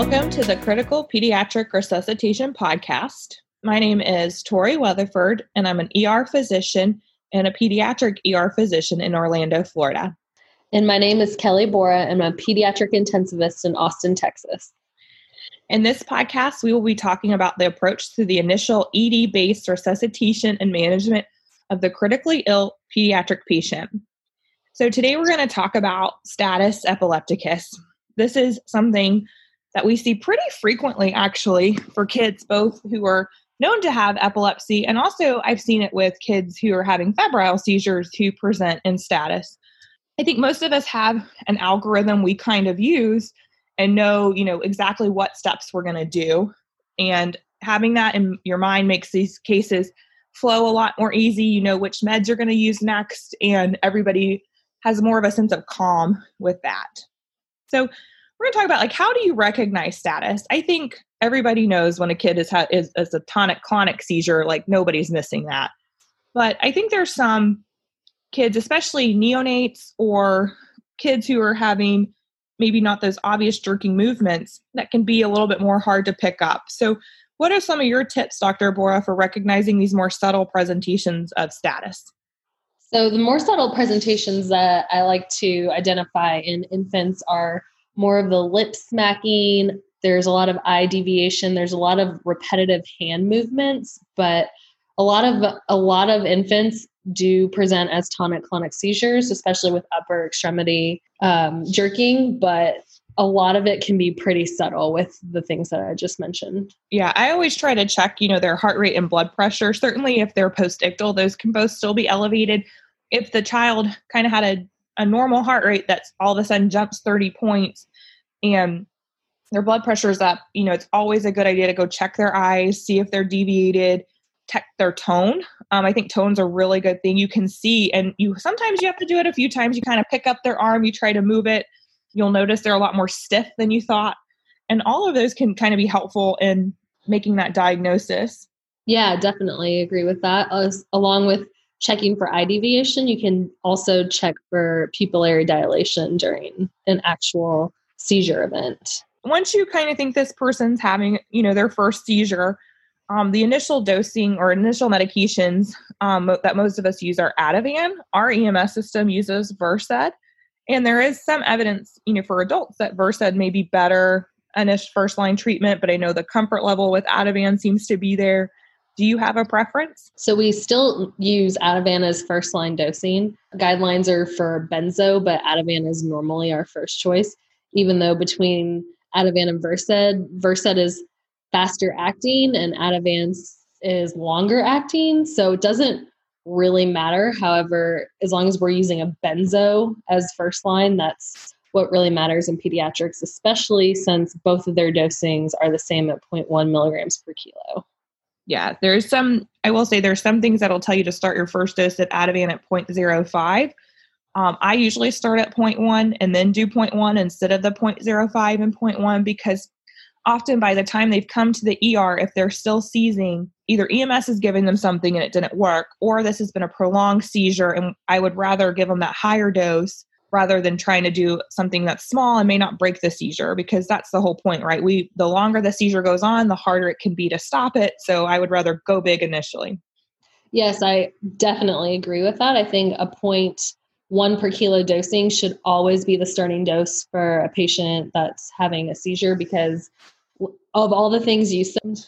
Welcome to the Critical Pediatric Resuscitation Podcast. My name is Tori Weatherford, and I'm an ER physician and a pediatric ER physician in Orlando, Florida. And my name is Kelly Bora, and I'm a pediatric intensivist in Austin, Texas. In this podcast, we will be talking about the approach to the initial ED based resuscitation and management of the critically ill pediatric patient. So, today we're going to talk about status epilepticus. This is something that we see pretty frequently, actually, for kids both who are known to have epilepsy and also I've seen it with kids who are having febrile seizures who present in status. I think most of us have an algorithm we kind of use and know, you know, exactly what steps we're going to do. And having that in your mind makes these cases flow a lot more easy. You know which meds you're going to use next, and everybody has more of a sense of calm with that. So, we're going to talk about like how do you recognize status? I think everybody knows when a kid is, ha- is, is a tonic clonic seizure, like nobody's missing that. But I think there's some kids, especially neonates or kids who are having maybe not those obvious jerking movements, that can be a little bit more hard to pick up. So, what are some of your tips, Dr. Bora, for recognizing these more subtle presentations of status? So, the more subtle presentations that I like to identify in infants are more of the lip smacking. There's a lot of eye deviation. There's a lot of repetitive hand movements, but a lot of a lot of infants do present as tonic-clonic seizures, especially with upper extremity um, jerking. But a lot of it can be pretty subtle with the things that I just mentioned. Yeah, I always try to check, you know, their heart rate and blood pressure. Certainly, if they're post-ictal, those can both still be elevated. If the child kind of had a, a normal heart rate that's all of a sudden jumps 30 points and their blood pressure is up, you know, it's always a good idea to go check their eyes, see if they're deviated, check their tone. Um, I think tone's a really good thing. You can see, and you sometimes you have to do it a few times. You kind of pick up their arm, you try to move it. You'll notice they're a lot more stiff than you thought, and all of those can kind of be helpful in making that diagnosis. Yeah, definitely agree with that. As, along with checking for eye deviation, you can also check for pupillary dilation during an actual seizure event. Once you kind of think this person's having, you know, their first seizure, um, the initial dosing or initial medications um, that most of us use are Ativan. Our EMS system uses Versed, and there is some evidence, you know, for adults that Versed may be better initial first line treatment. But I know the comfort level with Ativan seems to be there. Do you have a preference? So we still use Ativan as first line dosing. Guidelines are for benzo, but Ativan is normally our first choice. Even though between Ativan and Versed, Versed is faster acting and Ativan is longer acting. So it doesn't really matter. However, as long as we're using a benzo as first line, that's what really matters in pediatrics, especially since both of their dosings are the same at 0.1 milligrams per kilo. Yeah, there's some, I will say there's some things that'll tell you to start your first dose of Ativan at 0.05. Um, I usually start at 0.1 and then do 0.1 instead of the 0.05 and 0.1 because often by the time they've come to the ER, if they're still seizing, either EMS is giving them something and it didn't work, or this has been a prolonged seizure, and I would rather give them that higher dose rather than trying to do something that's small and may not break the seizure because that's the whole point right? We the longer the seizure goes on the harder it can be to stop it. So i would rather go big initially. Yes i definitely agree with that. I think a point one per kilo dosing should always be the starting dose for a patient that's having a seizure because of all the things you said.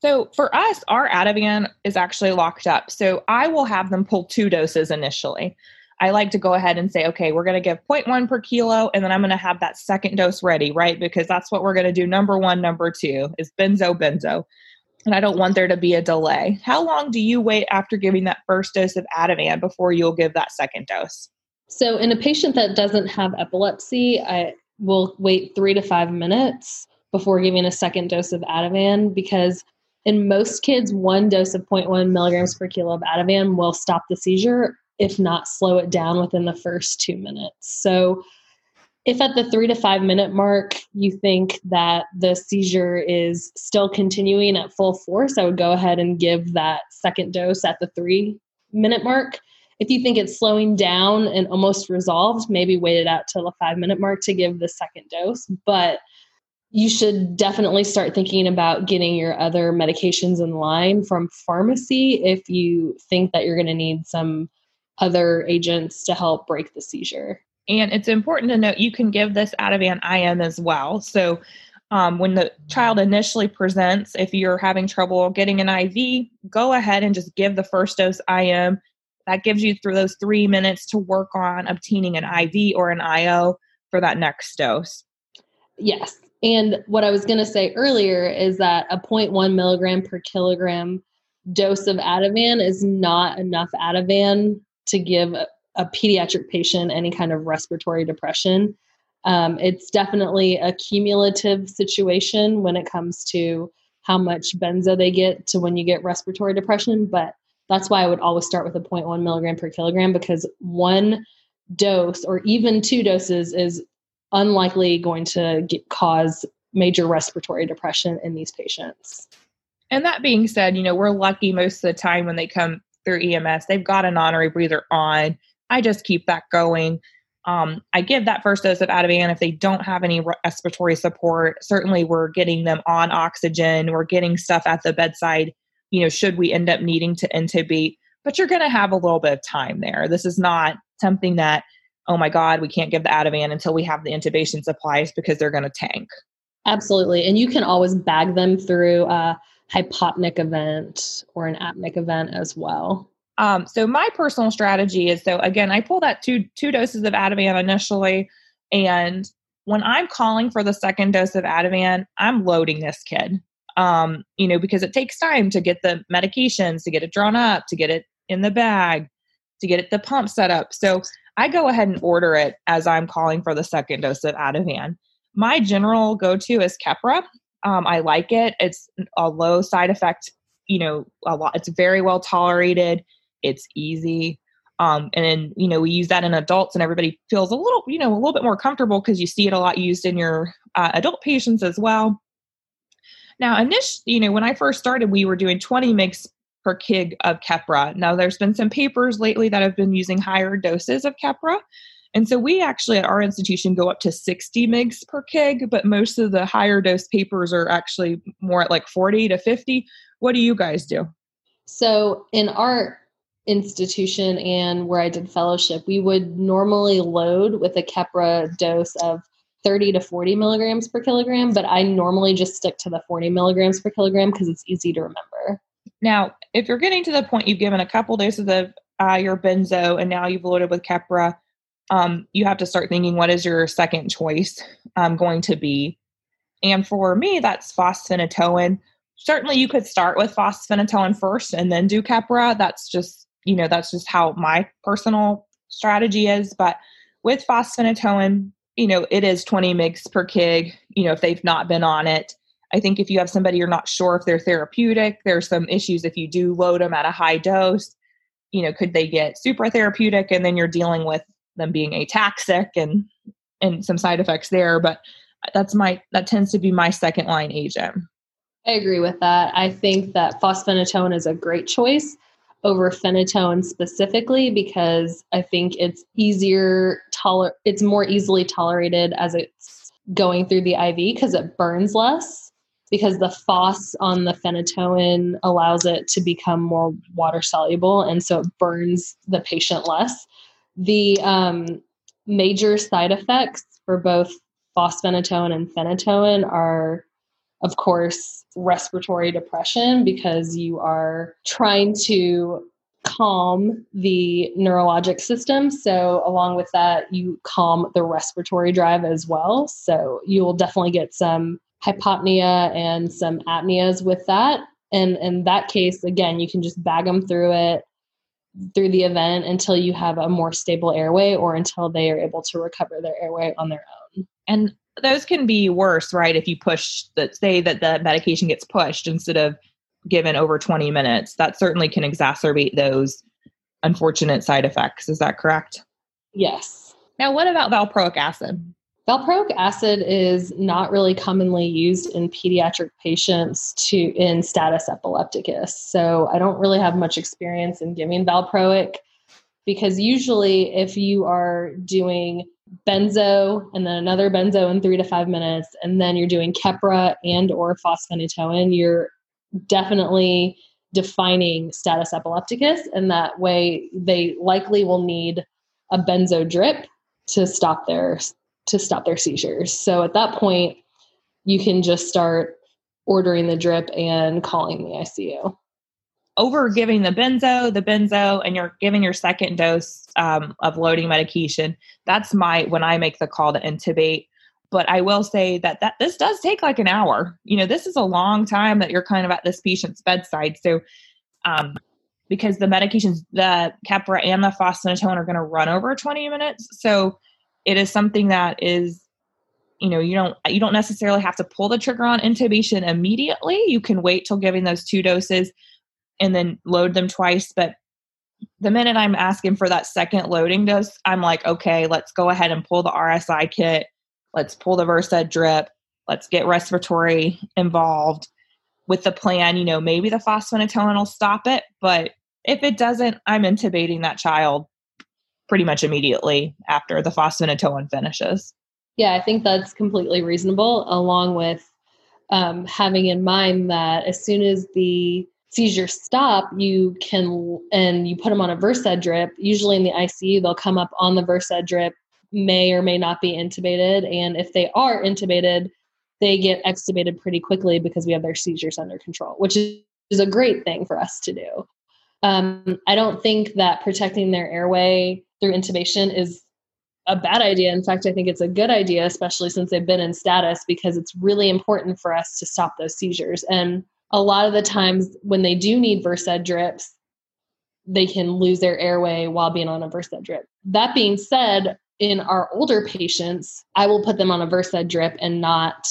So for us, our Ativan is actually locked up. So I will have them pull two doses initially. I like to go ahead and say, okay, we're going to give 0.1 per kilo, and then I'm going to have that second dose ready, right? Because that's what we're going to do. Number one, number two is benzo, benzo and I don't want there to be a delay. How long do you wait after giving that first dose of Ativan before you'll give that second dose? So, in a patient that doesn't have epilepsy, I will wait three to five minutes before giving a second dose of Ativan because in most kids, one dose of 0.1 milligrams per kilo of Ativan will stop the seizure, if not slow it down within the first two minutes. So, if at the three to five minute mark you think that the seizure is still continuing at full force, I would go ahead and give that second dose at the three minute mark. If you think it's slowing down and almost resolved, maybe wait it out till the five minute mark to give the second dose. But you should definitely start thinking about getting your other medications in line from pharmacy if you think that you're going to need some other agents to help break the seizure. And it's important to note you can give this Ativan IM as well. So um, when the child initially presents, if you're having trouble getting an IV, go ahead and just give the first dose IM. That gives you through those three minutes to work on obtaining an IV or an IO for that next dose. Yes. And what I was going to say earlier is that a 0.1 milligram per kilogram dose of Ativan is not enough Ativan to give a, pediatric patient any kind of respiratory depression. Um, it's definitely a cumulative situation when it comes to how much benzo they get to when you get respiratory depression. But that's why I would always start with a 0.1 milligram per kilogram because one dose or even two doses is unlikely going to get, cause major respiratory depression in these patients. And that being said, you know, we're lucky most of the time when they come through EMS, they've got a non-rebreather on. I just keep that going. Um, I give that first dose of Ativan if they don't have any respiratory support. Certainly, we're getting them on oxygen. We're getting stuff at the bedside. You know, should we end up needing to intubate, but you're going to have a little bit of time there. This is not something that oh my God, we can't give the Ativan until we have the intubation supplies because they're going to tank. Absolutely. And you can always bag them through a hypopneic event or an apneic event as well. Um, so my personal strategy is so again, I pull that two two doses of Ativan initially, and when I'm calling for the second dose of Ativan, I'm loading this kid. Um, you know, because it takes time to get the medications, to get it drawn up, to get it in the bag, to get it the pump set up. So I go ahead and order it as I'm calling for the second dose of Ativan. My general go to is Keppra. Um, I like it. It's a low side effect, you know, a lot. It's very well tolerated. It's easy. Um, and then, you know, we use that in adults and everybody feels a little, you know, a little bit more comfortable because you see it a lot used in your uh, adult patients as well. Now, initially, you know, when I first started, we were doing 20 mgs per kg of Keppra. Now, there's been some papers lately that have been using higher doses of Keppra. And so we actually at our institution go up to 60 mgs per kg, but most of the higher dose papers are actually more at like 40 to 50. What do you guys do? So in our institution and where I did fellowship, we would normally load with a Keppra dose of 30 to 40 milligrams per kilogram, but I normally just stick to the 40 milligrams per kilogram because it's easy to remember. Now, if you're getting to the point you've given a couple doses of uh, your benzo and now you've loaded with Keppra, um, you have to start thinking what is your second choice um, going to be. And for me, that's fosphenytoin. Certainly, you could start with fosphenytoin first and then do Keppra. That's just you know that's just how my personal strategy is. But with fosphenytoin, you know it is 20 mgs per kg. You know if they've not been on it, I think if you have somebody you're not sure if they're therapeutic, there's some issues if you do load them at a high dose. You know, could they get super therapeutic and then you're dealing with them being ataxic and and some side effects there. But that's my that tends to be my second line agent. I agree with that. I think that fosphenytoin is a great choice over phenytoin specifically because I think it's easier toler it's more easily tolerated as it's going through the IV because it burns less because the phos on the phenytoin allows it to become more water soluble and so it burns the patient less. The um, major side effects for both fosphenytoin and phenytoin are, of course, respiratory depression because you are trying to calm the neurologic system. So, along with that, you calm the respiratory drive as well. So, you will definitely get some hypopnea and some apneas with that. And in that case, again, you can just bag them through it through the event until you have a more stable airway or until they are able to recover their airway on their own. And those can be worse, right? If you push that, say that the medication gets pushed instead of given over 20 minutes, that certainly can exacerbate those unfortunate side effects. Is that correct? Yes. Now, what about valproic acid? Valproic acid is not really commonly used in pediatric patients to in status epilepticus. So I don't really have much experience in giving valproic because usually if you are doing benzo and then another benzo in three to five minutes, and then you're doing Keppra and or fosphenytoin, you're definitely defining status epilepticus, and that way they likely will need a benzo drip to stop their to stop their seizures. So at that point, you can just start ordering the drip and calling the ICU. Over giving the benzo, the benzo, and you're giving your second dose um, of loading medication. That's my when I make the call to intubate. But I will say that that this does take like an hour. You know, this is a long time that you're kind of at this patient's bedside. So, um, because the medications, the Keppra and the fosphenytoin are going to run over 20 minutes, so it is something that is you know you don't you don't necessarily have to pull the trigger on intubation immediately you can wait till giving those two doses and then load them twice but the minute i'm asking for that second loading dose i'm like okay let's go ahead and pull the rsi kit. Let's pull the versed drip. Let's get respiratory involved with the plan. You know maybe the fosphenytoin will stop it but if it doesn't i'm intubating that child pretty much immediately after the fosphenytoin finishes. Yeah, I think that's completely reasonable, along with um, having in mind that as soon as the seizures stop, you can, and you put them on a Versed drip, usually in the ICU, they'll come up on the Versed drip, may or may not be intubated. And if they are intubated, they get extubated pretty quickly because we have their seizures under control, which is, is a great thing for us to do. Um, I don't think that protecting their airway through intubation is a bad idea. In fact, I think it's a good idea, especially since they've been in status, because it's really important for us to stop those seizures. And a lot of the times when they do need Versed drips, they can lose their airway while being on a Versed drip. That being said, in our older patients, I will put them on a Versed drip and not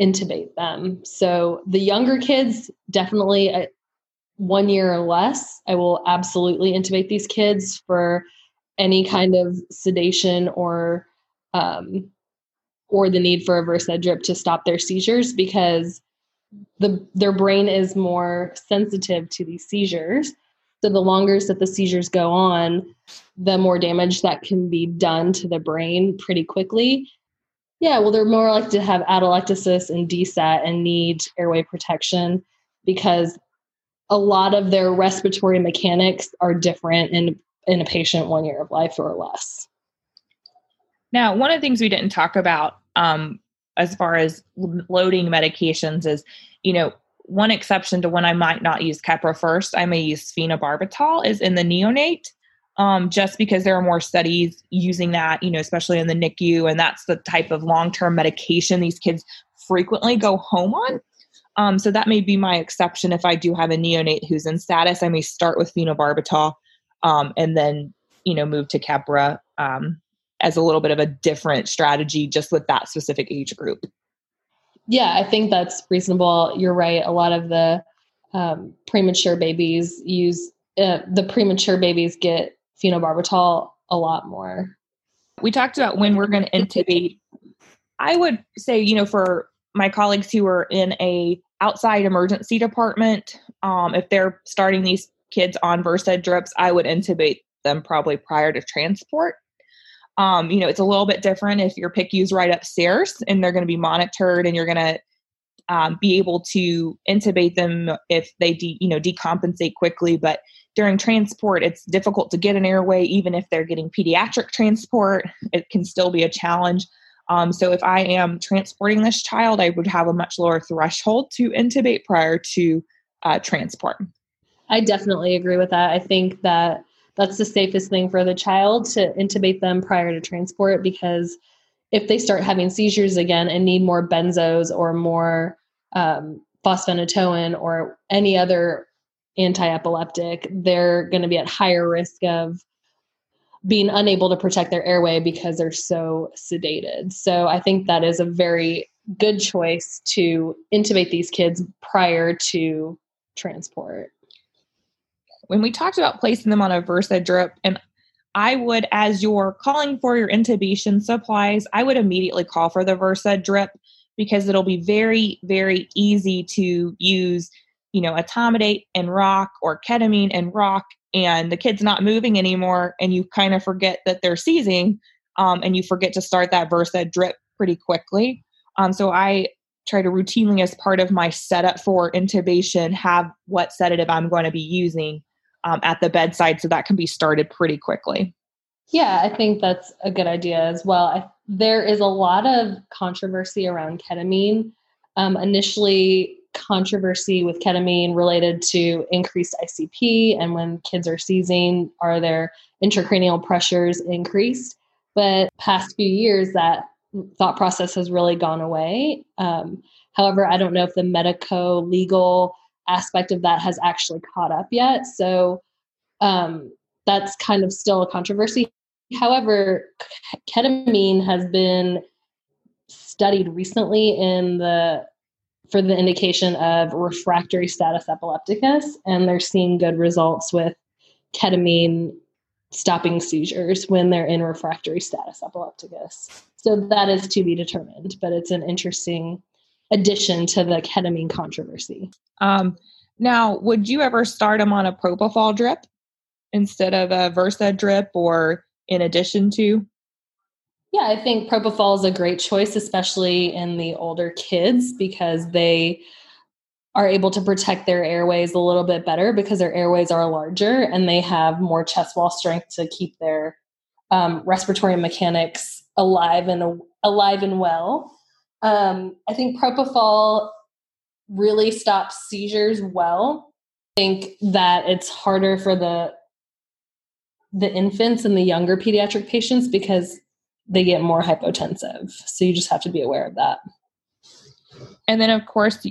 intubate them. So the younger kids, definitely uh, one year or less, I will absolutely intubate these kids for any kind of sedation or um, or the need for a Versed drip to stop their seizures because the their brain is more sensitive to these seizures. So the longer that the seizures go on, the more damage that can be done to the brain pretty quickly. Yeah, well, they're more likely to have atelectasis and desat and need airway protection because a lot of their respiratory mechanics are different and in a patient one year of life or less. Now, one of the things we didn't talk about um, as far as loading medications is, you know, one exception to when I might not use Keppra first, I may use phenobarbital is in the neonate, um, just because there are more studies using that, you know, especially in the NICU, and that's the type of long-term medication these kids frequently go home on. Um, so that may be my exception if I do have a neonate who's in status. I may start with phenobarbital um, and then you know move to Keppra um, as a little bit of a different strategy just with that specific age group. Yeah, I think that's reasonable. You're right. A lot of the um, premature babies use uh, the premature babies get phenobarbital a lot more. We talked about when we're going to intubate. I would say, you know, for my colleagues who are in a outside emergency department, um, if they're starting these kids on Versed drips, I would intubate them probably prior to transport. Um, you know, it's a little bit different if your PICU's right upstairs and they're going to be monitored and you're going to um, be able to intubate them if they, de- you know, decompensate quickly. But during transport, it's difficult to get an airway, even if they're getting pediatric transport. It can still be a challenge. Um, so if I am transporting this child, I would have a much lower threshold to intubate prior to uh, transport. I definitely agree with that. I think that that's the safest thing for the child to intubate them prior to transport because if they start having seizures again and need more benzos or more um, or any other anti-epileptic, they're going to be at higher risk of being unable to protect their airway because they're so sedated. So I think that is a very good choice to intubate these kids prior to transport when we talked about placing them on a Versed drip, and I would, as you're calling for your intubation supplies, I would immediately call for the Versed drip because it'll be very, very easy to use, you know, etomidate and roc or ketamine and roc, and the kid's not moving anymore, and you kind of forget that they're seizing. um, and you forget to start that Versed drip pretty quickly. Um, so I try to routinely, as part of my setup for intubation, have what sedative I'm going to be using um, at the bedside so that can be started pretty quickly. Yeah, I think that's a good idea as well. I, there is a lot of controversy around ketamine. Um, initially, controversy with ketamine related to increased ICP and when kids are seizing, are their intracranial pressures increased? But past few years, that thought process has really gone away. Um, however, I don't know if the medico legal aspect of that has actually caught up yet. So um, that's kind of still a controversy. However, ketamine has been studied recently in the for the indication of refractory status epilepticus, and they're seeing good results with ketamine stopping seizures when they're in refractory status epilepticus. So that is to be determined, but it's an interesting addition to the ketamine controversy. Um, now, would you ever start them on a propofol drip instead of a Versed drip or in addition to? Yeah, I think propofol is a great choice, especially in the older kids, because they are able to protect their airways a little bit better because their airways are larger and they have more chest wall strength to keep their um, respiratory mechanics alive and alive and well. Um, I think propofol really stops seizures well. I think that it's harder for the the infants and the younger pediatric patients because they get more hypotensive. So you just have to be aware of that. And then, of course,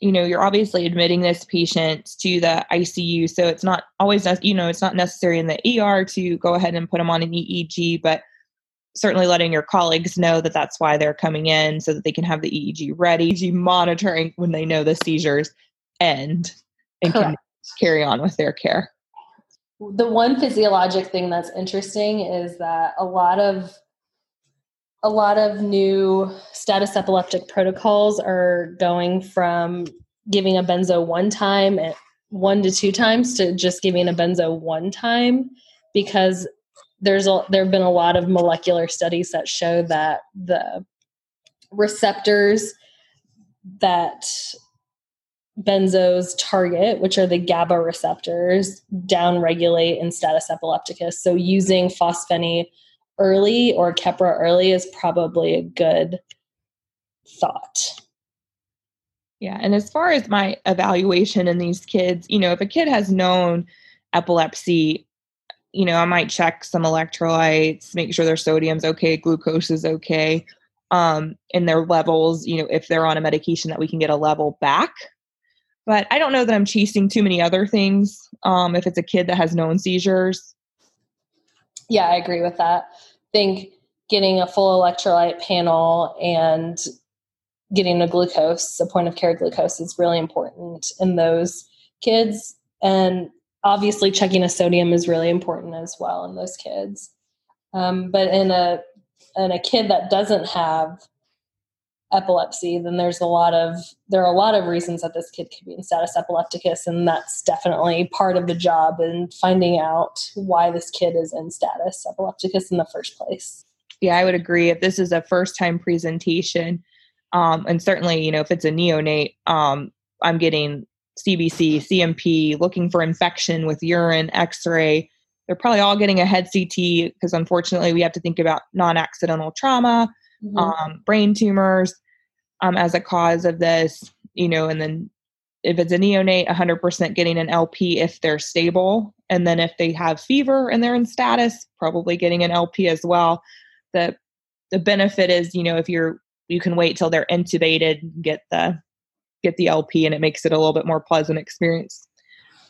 you know, you're obviously admitting this patient to the ICU. So it's not always, you know, it's not necessary in the ER to go ahead and put them on an EEG, but certainly letting your colleagues know that that's why they're coming in so that they can have the EEG ready, EEG monitoring when they know the seizures end and Correct. can carry on with their care. The one physiologic thing that's interesting is that a lot of a lot of new status epileptic protocols are going from giving a benzo one time and one to two times to just giving a benzo one time because there's a there have been a lot of molecular studies that show that the receptors that benzos target, which are the GABA receptors, downregulate in status epilepticus. So using phospheny early or Keppra early is probably a good thought. Yeah. And as far as my evaluation in these kids, you know, if a kid has known epilepsy, you know, I might check some electrolytes, make sure their sodium's okay, glucose is okay, um, and their levels, you know, if they're on a medication that we can get a level back. But I don't know that I'm chasing too many other things. Um, if it's a kid that has known seizures. Yeah, I agree with that I think getting a full electrolyte panel and getting a glucose, a point of care glucose, is really important in those kids. And obviously, checking a sodium is really important as well in those kids. Um, but in a in a kid that doesn't have epilepsy, then there's a lot of there are a lot of reasons that this kid could be in status epilepticus, and that's definitely part of the job in finding out why this kid is in status epilepticus in the first place. Yeah, I would agree. If this is a first time presentation, um, and certainly, you know, if it's a neonate, um, I'm getting CBC, CMP, looking for infection with urine, X ray. They're probably all getting a head CT because unfortunately we have to think about non accidental trauma mm-hmm. um, brain tumors um, as a cause of this, you know, and then if it's a neonate, 100% getting an LP if they're stable. And then if they have fever and they're in status, probably getting an LP as well. The the benefit is, you know, if you're you can wait till they're intubated, get the get the LP and it makes it a little bit more pleasant experience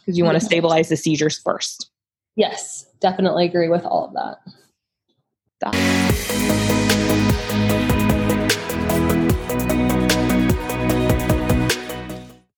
because you want to stabilize the seizures first. Yes, definitely agree with all of that. that.